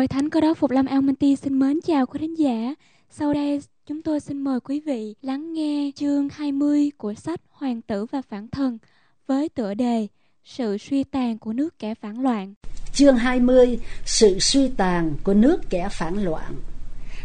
Hội Thánh Cơ đốc Phục Lâm An Minh Ti xin mến chào quý thính giả. Sau đây, chúng tôi xin mời quý vị lắng nghe chương 20 của sách Hoàng tử và phản thần với tựa đề Sự suy tàn của nước kẻ phản loạn. Chương 20 Sự suy tàn của nước kẻ phản loạn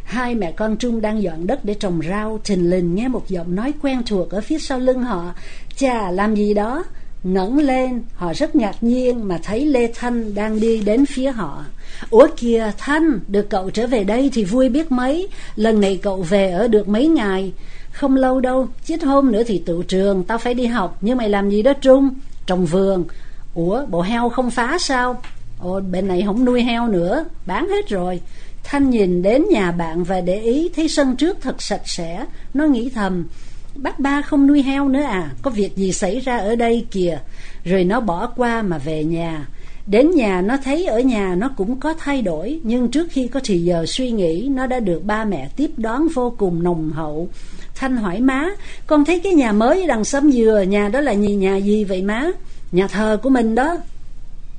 Hai mẹ con Trung đang dọn đất để trồng rau, trình lình nghe một giọng nói quen thuộc ở phía sau lưng họ Chà, làm gì đó ngẩng lên, họ rất ngạc nhiên mà thấy lê thanh đang đi đến phía họ. Ủa kìa thanh, được cậu trở về đây thì vui biết mấy. Lần này cậu về ở được mấy ngày? Không lâu đâu, chết hôm nữa thì tự trường, tao phải đi học nhưng mày làm gì đó trung? Trồng vườn. Ủa, bộ heo không phá sao? Ồ, bên này không nuôi heo nữa, bán hết rồi. Thanh nhìn đến nhà bạn và để ý, thấy sân trước thật sạch sẽ. Nó nghĩ thầm Bác ba không nuôi heo nữa à? Có việc gì xảy ra ở đây kìa. Rồi nó bỏ qua mà về nhà. Đến nhà nó thấy ở nhà nó cũng có thay đổi, Nhưng trước khi có thì giờ suy nghĩ, Nó đã được ba mẹ tiếp đón vô cùng nồng hậu. Thanh hỏi, má, Con thấy cái nhà mới đằng xóm dừa, Nhà đó là gì, nhà gì vậy, má? Nhà thờ của mình đó.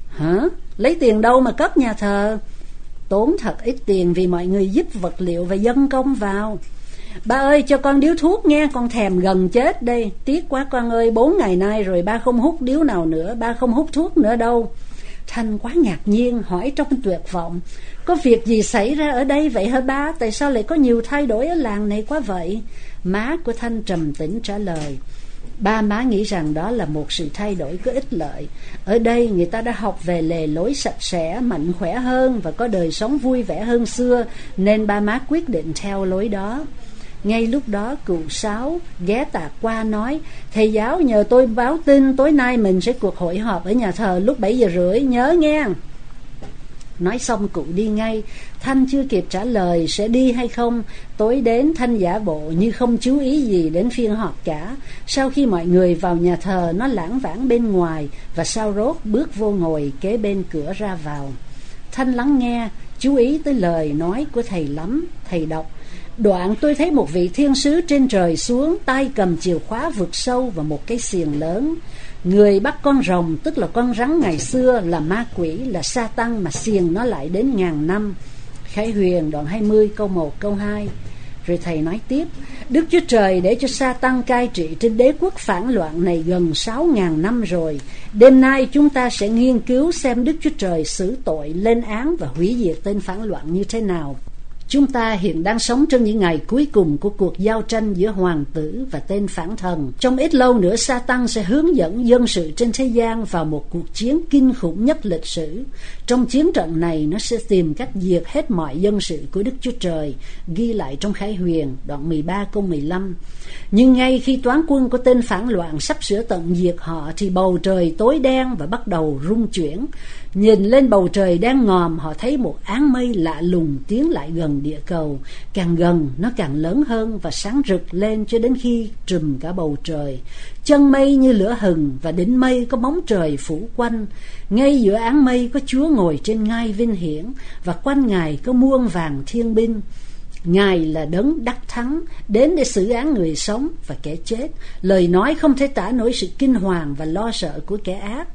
Hả? Lấy tiền đâu mà cấp nhà thờ? Tốn thật ít tiền vì mọi người giúp vật liệu và dân công vào. Ba ơi cho con điếu thuốc nghe Con thèm gần chết đây. Tiếc quá con ơi bốn ngày nay rồi ba không hút điếu nào nữa Ba không hút thuốc nữa đâu. Thanh quá ngạc nhiên hỏi trong tuyệt vọng Có việc gì xảy ra ở đây vậy hả ba? Tại sao lại có nhiều thay đổi ở làng này quá vậy? Má của Thanh trầm tĩnh trả lời Ba má nghĩ rằng đó là một sự thay đổi có ích lợi. Ở đây người ta đã học về lề lối sạch sẽ, mạnh khỏe hơn Và có đời sống vui vẻ hơn xưa Nên ba má quyết định theo lối đó ngay lúc đó cụ sáu, ghé tạc qua nói, Thầy giáo, nhờ tôi báo tin tối nay mình sẽ cuộc hội họp ở nhà thờ lúc 7 giờ rưỡi, nhớ nghe. Nói xong cụ đi ngay, Thanh chưa kịp trả lời sẽ đi hay không? Tối đến Thanh giả bộ như không chú ý gì đến phiên họp cả. Sau khi mọi người vào nhà thờ, Nó lãng vãng bên ngoài Và sau rốt bước vô ngồi kế bên cửa ra vào. Thanh lắng nghe, Chú ý tới lời nói của thầy lắm, Thầy đọc Đoạn tôi thấy một vị thiên sứ trên trời xuống Tay cầm chìa khóa vượt sâu và một cái xiềng lớn. Người bắt con rồng tức là con rắn ngày xưa Là ma quỷ, là sa tăng Mà xiềng nó lại đến ngàn năm. Khải Huyền đoạn 20 câu 1 câu 2 Rồi thầy nói tiếp Đức Chúa Trời để cho sa tăng cai trị Trên đế quốc phản loạn này gần sáu ngàn năm rồi. Đêm nay chúng ta sẽ nghiên cứu xem Đức Chúa Trời xử tội Lên án và hủy diệt tên phản loạn như thế nào. Chúng ta hiện đang sống trong những ngày cuối cùng của cuộc giao tranh giữa hoàng tử và tên phản thần. Trong ít lâu nữa, Satan sẽ hướng dẫn dân sự trên thế gian vào một cuộc chiến kinh khủng nhất lịch sử. Trong chiến trận này, nó sẽ tìm cách diệt hết mọi dân sự của Đức Chúa Trời, ghi lại trong Khải Huyền, đoạn 13 câu 15. Nhưng ngay khi toán quân của tên phản loạn sắp sửa tận diệt họ, thì bầu trời tối đen và bắt đầu rung chuyển. Nhìn lên bầu trời đang ngòm Họ thấy một áng mây lạ lùng tiến lại gần địa cầu, Càng gần nó càng lớn hơn Và sáng rực lên cho đến khi trùm cả bầu trời. Chân mây như lửa hừng Và đỉnh mây có bóng trời phủ quanh. Ngay giữa áng mây có Chúa ngồi trên ngai vinh hiển Và quanh Ngài có muôn vàng thiên binh. Ngài là đấng đắc thắng, Đến để xử án người sống và kẻ chết. Lời nói không thể tả nổi sự kinh hoàng và lo sợ của kẻ ác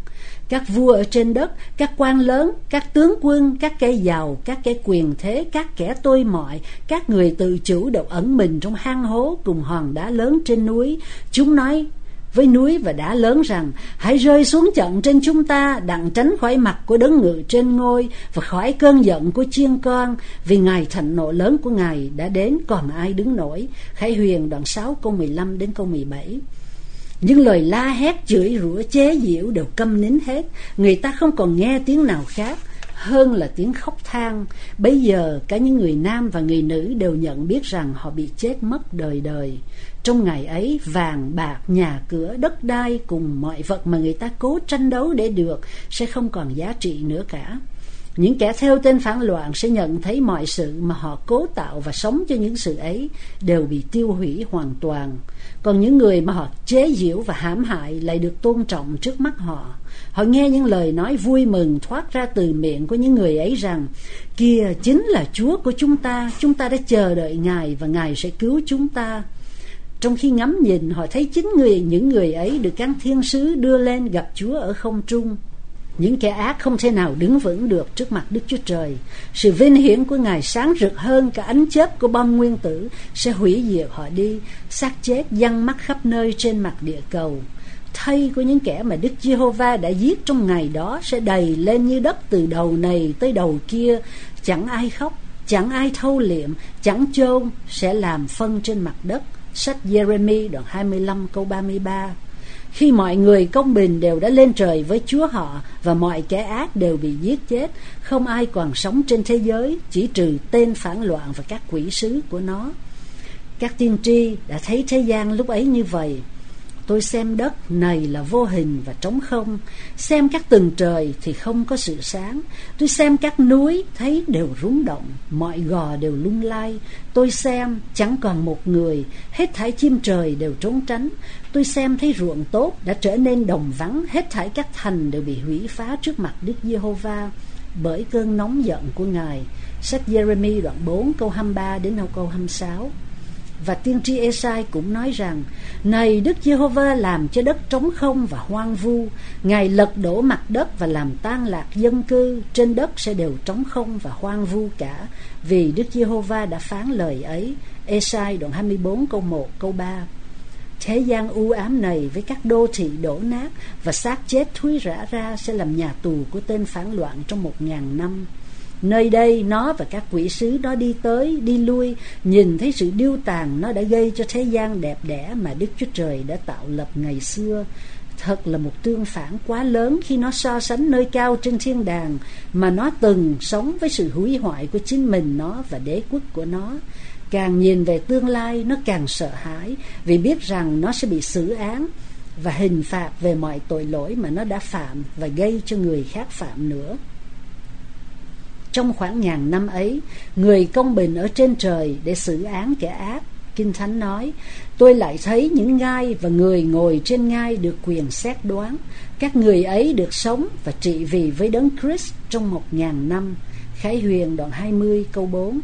các vua ở trên đất, các quan lớn, các tướng quân, các cây giàu, các cái quyền thế, các kẻ tôi mọi, các người tự chủ đều ẩn mình trong hang hố cùng hòn đá lớn trên núi. Chúng nói với núi và đá lớn rằng hãy rơi xuống trận trên chúng ta đặng tránh khỏi mặt của đấng ngự trên ngôi và khỏi cơn giận của chiên con vì ngày thạnh nộ lớn của ngài đã đến còn ai đứng nổi khải huyền đoạn 6 câu 15 đến câu 17 những lời la hét, chửi rủa, chế giễu đều câm nín hết. Người ta không còn nghe tiếng nào khác, hơn là tiếng khóc than. Bây giờ, cả những người nam và người nữ đều nhận biết rằng họ bị chết mất đời đời. Trong ngày ấy, vàng, bạc, nhà cửa, đất đai cùng mọi vật mà người ta cố tranh đấu để được sẽ không còn giá trị nữa cả những kẻ theo tên phản loạn sẽ nhận thấy mọi sự mà họ cố tạo và sống cho những sự ấy đều bị tiêu hủy hoàn toàn. Còn những người mà họ chế giễu và hãm hại lại được tôn trọng trước mắt họ. Họ nghe những lời nói vui mừng thoát ra từ miệng của những người ấy rằng kia chính là chúa của chúng ta. Chúng ta đã chờ đợi ngài và ngài sẽ cứu chúng ta. Trong khi ngắm nhìn, họ thấy chính người, những người ấy được các thiên sứ đưa lên gặp chúa ở không trung những kẻ ác không thể nào đứng vững được trước mặt Đức Chúa Trời. Sự vinh hiển của Ngài sáng rực hơn cả ánh chớp của bom nguyên tử sẽ hủy diệt họ đi, xác chết văng mắt khắp nơi trên mặt địa cầu. Thây của những kẻ mà Đức Giê-hô-va đã giết trong ngày đó sẽ đầy lên như đất từ đầu này tới đầu kia, chẳng ai khóc, chẳng ai thâu liệm, chẳng chôn sẽ làm phân trên mặt đất. Sách Jeremy đoạn 25 câu 33 khi mọi người công bình đều đã lên trời với Chúa họ và mọi kẻ ác đều bị giết chết, không ai còn sống trên thế giới chỉ trừ tên phản loạn và các quỷ sứ của nó. Các tiên tri đã thấy thế gian lúc ấy như vậy. Tôi xem đất này là vô hình và trống không, xem các tầng trời thì không có sự sáng. Tôi xem các núi thấy đều rúng động, mọi gò đều lung lay. Tôi xem chẳng còn một người, hết thảy chim trời đều trốn tránh. Tôi xem thấy ruộng tốt đã trở nên đồng vắng, hết thảy các thành đều bị hủy phá trước mặt Đức Giê-hô-va bởi cơn nóng giận của Ngài. Sách Jeremy đoạn 4 câu 23 đến câu 26. Và tiên tri Esai cũng nói rằng, Này Đức Giê-hô-va làm cho đất trống không và hoang vu. Ngài lật đổ mặt đất và làm tan lạc dân cư. Trên đất sẽ đều trống không và hoang vu cả. Vì Đức Giê-hô-va đã phán lời ấy. Esai đoạn 24 câu 1 câu 3 Thế gian u ám này với các đô thị đổ nát Và xác chết thúi rã ra sẽ làm nhà tù của tên phản loạn trong một ngàn năm. Nơi đây nó và các quỷ sứ đó đi tới, đi lui, nhìn thấy sự điêu tàn nó đã gây cho thế gian đẹp đẽ mà Đức Chúa Trời đã tạo lập ngày xưa. Thật là một tương phản quá lớn khi nó so sánh nơi cao trên thiên đàng mà nó từng sống với sự hủy hoại của chính mình nó và đế quốc của nó. Càng nhìn về tương lai nó càng sợ hãi vì biết rằng nó sẽ bị xử án và hình phạt về mọi tội lỗi mà nó đã phạm và gây cho người khác phạm nữa. Trong khoảng ngàn năm ấy, người công bình ở trên trời để xử án kẻ ác. Kinh Thánh nói, tôi lại thấy những ngai và người ngồi trên ngai được quyền xét đoán. Các người ấy được sống và trị vì với đấng Christ trong một ngàn năm. Khải Huyền đoạn 20 câu 4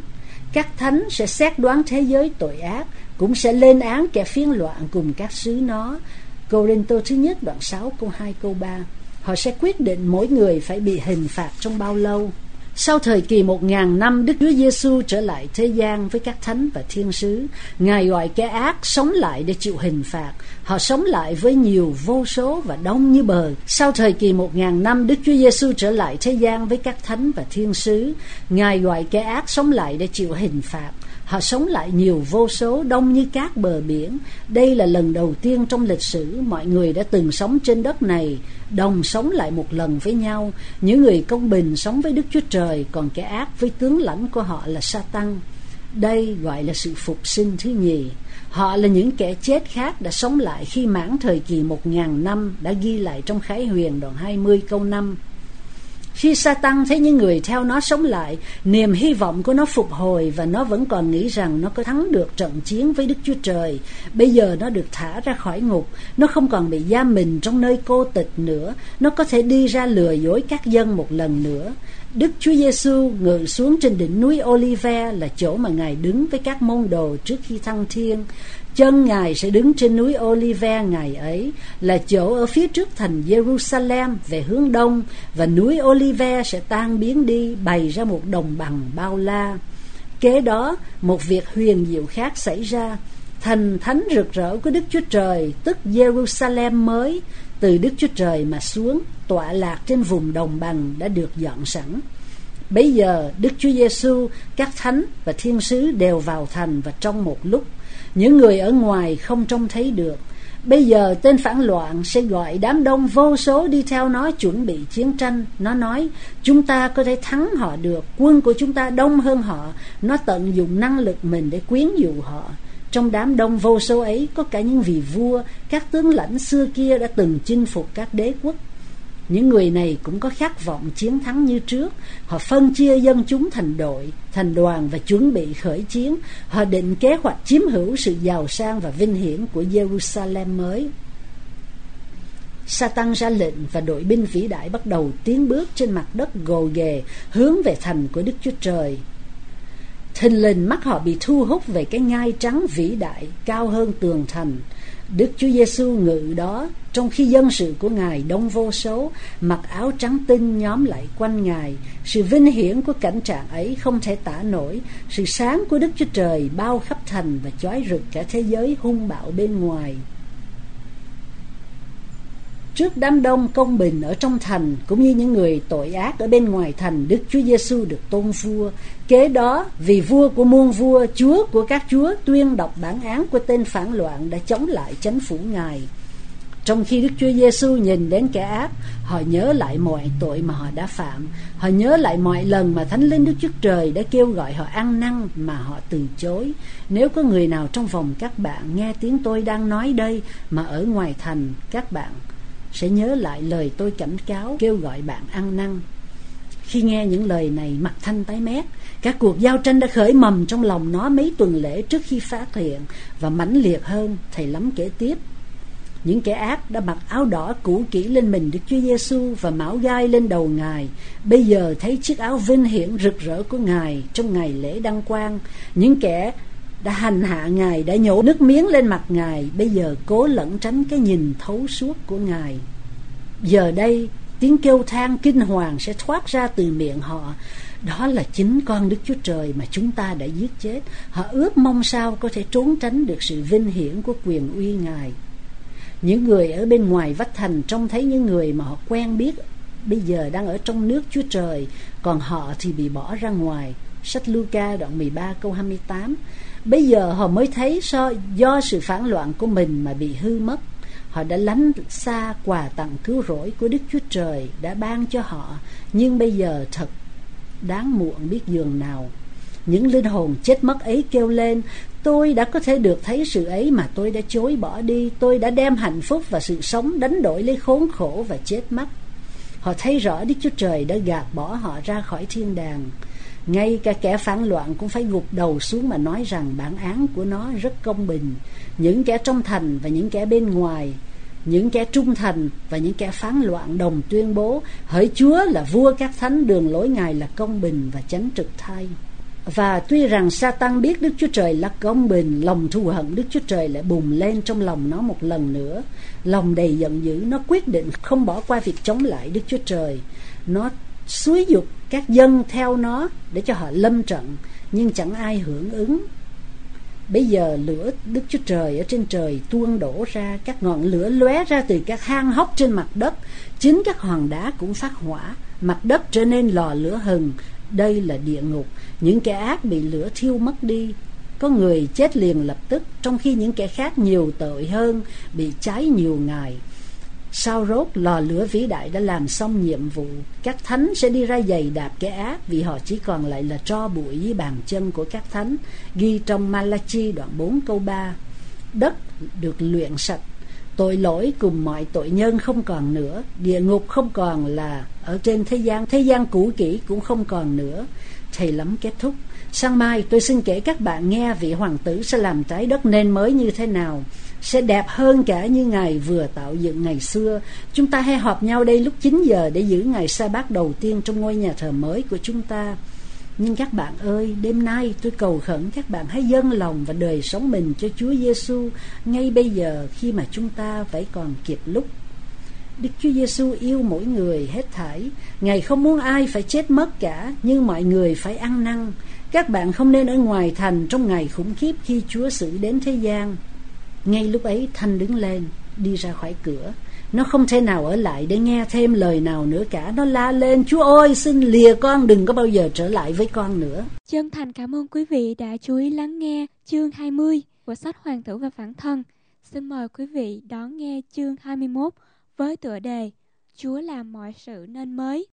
Các thánh sẽ xét đoán thế giới tội ác, cũng sẽ lên án kẻ phiên loạn cùng các sứ nó. Corinto thứ nhất đoạn 6 câu 2 câu 3 Họ sẽ quyết định mỗi người phải bị hình phạt trong bao lâu. Sau thời kỳ một ngàn năm, Đức Chúa Giêsu trở lại thế gian với các thánh và thiên sứ. Ngài gọi kẻ ác sống lại để chịu hình phạt. Họ sống lại với nhiều vô số và đông như bờ. Sau thời kỳ một ngàn năm, Đức Chúa Giêsu trở lại thế gian với các thánh và thiên sứ. Ngài gọi kẻ ác sống lại để chịu hình phạt. Họ sống lại nhiều vô số đông như cát bờ biển. Đây là lần đầu tiên trong lịch sử mọi người đã từng sống trên đất này đồng sống lại một lần với nhau. Những người công bình sống với Đức Chúa Trời, còn kẻ ác với tướng lãnh của họ là Satan. Đây gọi là sự phục sinh thứ nhì. Họ là những kẻ chết khác đã sống lại khi mãn thời kỳ một ngàn năm đã ghi lại trong Khải Huyền đoạn 20 câu 5. Khi Satan thấy những người theo nó sống lại, niềm hy vọng của nó phục hồi và nó vẫn còn nghĩ rằng nó có thắng được trận chiến với Đức Chúa Trời. Bây giờ nó được thả ra khỏi ngục, nó không còn bị giam mình trong nơi cô tịch nữa, nó có thể đi ra lừa dối các dân một lần nữa. Đức Chúa Giêsu ngự xuống trên đỉnh núi Olive là chỗ mà Ngài đứng với các môn đồ trước khi thăng thiên. Chân Ngài sẽ đứng trên núi Olive ngày ấy là chỗ ở phía trước thành Jerusalem về hướng đông và núi Olive sẽ tan biến đi bày ra một đồng bằng bao la. Kế đó, một việc huyền diệu khác xảy ra. Thành thánh rực rỡ của Đức Chúa Trời, tức Jerusalem mới, từ Đức Chúa Trời mà xuống, tọa lạc trên vùng đồng bằng đã được dọn sẵn. Bây giờ, Đức Chúa Giêsu, các thánh và thiên sứ đều vào thành và trong một lúc những người ở ngoài không trông thấy được Bây giờ tên phản loạn sẽ gọi đám đông vô số đi theo nó chuẩn bị chiến tranh. Nó nói, chúng ta có thể thắng họ được, quân của chúng ta đông hơn họ. Nó tận dụng năng lực mình để quyến dụ họ. Trong đám đông vô số ấy có cả những vị vua, các tướng lãnh xưa kia đã từng chinh phục các đế quốc. Những người này cũng có khát vọng chiến thắng như trước. Họ phân chia dân chúng thành đội, thành đoàn và chuẩn bị khởi chiến. Họ định kế hoạch chiếm hữu sự giàu sang và vinh hiển của Jerusalem mới. Satan ra lệnh và đội binh vĩ đại bắt đầu tiến bước trên mặt đất gồ ghề hướng về thành của Đức Chúa Trời thình lình mắt họ bị thu hút về cái ngai trắng vĩ đại cao hơn tường thành. Đức Chúa Giêsu ngự đó trong khi dân sự của Ngài đông vô số, mặc áo trắng tinh nhóm lại quanh Ngài, sự vinh hiển của cảnh trạng ấy không thể tả nổi, sự sáng của Đức Chúa Trời bao khắp thành và chói rực cả thế giới hung bạo bên ngoài. Trước đám đông công bình ở trong thành cũng như những người tội ác ở bên ngoài thành, Đức Chúa Giêsu được tôn vua. Kế đó, vì vua của muôn vua, chúa của các chúa tuyên đọc bản án của tên phản loạn đã chống lại chánh phủ Ngài. Trong khi Đức Chúa Giêsu nhìn đến kẻ ác, họ nhớ lại mọi tội mà họ đã phạm. Họ nhớ lại mọi lần mà Thánh Linh Đức Chúa Trời đã kêu gọi họ ăn năn mà họ từ chối. Nếu có người nào trong vòng các bạn nghe tiếng tôi đang nói đây mà ở ngoài thành, các bạn sẽ nhớ lại lời tôi cảnh cáo, kêu gọi bạn ăn năn khi nghe những lời này, mặt thanh tái mét các cuộc giao tranh đã khởi mầm trong lòng nó mấy tuần lễ trước khi phát hiện và mãnh liệt hơn thầy lắm kể tiếp những kẻ ác đã mặc áo đỏ cũ kỹ lên mình Đức Chúa Giêsu và mão gai lên đầu Ngài. Bây giờ thấy chiếc áo vinh hiển rực rỡ của Ngài trong ngày lễ đăng quang. Những kẻ đã hành hạ Ngài, đã nhổ nước miếng lên mặt Ngài, bây giờ cố lẩn tránh cái nhìn thấu suốt của Ngài. Giờ đây, tiếng kêu than kinh hoàng sẽ thoát ra từ miệng họ. Đó là chính con Đức Chúa Trời mà chúng ta đã giết chết. Họ ước mong sao có thể trốn tránh được sự vinh hiển của quyền uy Ngài. Những người ở bên ngoài vách thành trông thấy những người mà họ quen biết bây giờ đang ở trong nước Chúa Trời, còn họ thì bị bỏ ra ngoài. Sách Luca đoạn 13 câu 28 Bây giờ họ mới thấy so, do sự phản loạn của mình mà bị hư mất. Họ đã lánh xa quà tặng cứu rỗi của Đức Chúa Trời đã ban cho họ, nhưng bây giờ thật đáng muộn biết giường nào. Những linh hồn chết mất ấy kêu lên, tôi đã có thể được thấy sự ấy mà tôi đã chối bỏ đi, tôi đã đem hạnh phúc và sự sống đánh đổi lấy khốn khổ và chết mất. Họ thấy rõ Đức Chúa Trời đã gạt bỏ họ ra khỏi thiên đàng ngay cả kẻ phản loạn cũng phải gục đầu xuống mà nói rằng bản án của nó rất công bình những kẻ trong thành và những kẻ bên ngoài những kẻ trung thành và những kẻ phán loạn đồng tuyên bố hỡi chúa là vua các thánh đường lối ngài là công bình và chánh trực thay và tuy rằng Satan biết Đức Chúa Trời là công bình, lòng thù hận Đức Chúa Trời lại bùng lên trong lòng nó một lần nữa. Lòng đầy giận dữ, nó quyết định không bỏ qua việc chống lại Đức Chúa Trời. Nó xúi dục các dân theo nó để cho họ lâm trận, nhưng chẳng ai hưởng ứng. Bây giờ lửa đức chúa trời ở trên trời tuôn đổ ra, các ngọn lửa lóe ra từ các hang hốc trên mặt đất. Chính các hòn đá cũng phát hỏa, mặt đất trở nên lò lửa hừng. Đây là địa ngục. Những kẻ ác bị lửa thiêu mất đi. Có người chết liền lập tức, trong khi những kẻ khác nhiều tội hơn, bị cháy nhiều ngày. Sao rốt lò lửa vĩ đại đã làm xong nhiệm vụ, Các thánh sẽ đi ra giày đạp cái ác Vì họ chỉ còn lại là tro bụi dưới bàn chân của các thánh, Ghi trong Malachi đoạn 4 câu 3 Đất được luyện sạch, Tội lỗi cùng mọi tội nhân không còn nữa, Địa ngục không còn là ở trên thế gian Thế gian cũ kỹ cũng không còn nữa. Thầy lắm kết thúc, Sáng mai tôi xin kể các bạn nghe vị hoàng tử sẽ làm trái đất nên mới như thế nào sẽ đẹp hơn cả như Ngài vừa tạo dựng ngày xưa. Chúng ta hay họp nhau đây lúc 9 giờ để giữ ngày sa bát đầu tiên trong ngôi nhà thờ mới của chúng ta. Nhưng các bạn ơi, đêm nay tôi cầu khẩn các bạn hãy dâng lòng và đời sống mình cho Chúa Giêsu ngay bây giờ khi mà chúng ta vẫn còn kịp lúc. Đức Chúa Giêsu yêu mỗi người hết thảy. Ngài không muốn ai phải chết mất cả, nhưng mọi người phải ăn năn. Các bạn không nên ở ngoài thành trong ngày khủng khiếp khi Chúa xử đến thế gian. Ngay lúc ấy Thanh đứng lên, Đi ra khỏi cửa. Nó không thể nào ở lại để nghe thêm lời nào nữa cả. Nó la lên, Chúa ơi, xin lìa con, đừng có bao giờ trở lại với con nữa. Chân thành cảm ơn quý vị đã chú ý lắng nghe chương 20 của sách Hoàng tử và Phản thân Xin mời quý vị đón nghe chương 21 với tựa đề Chúa làm mọi sự nên mới.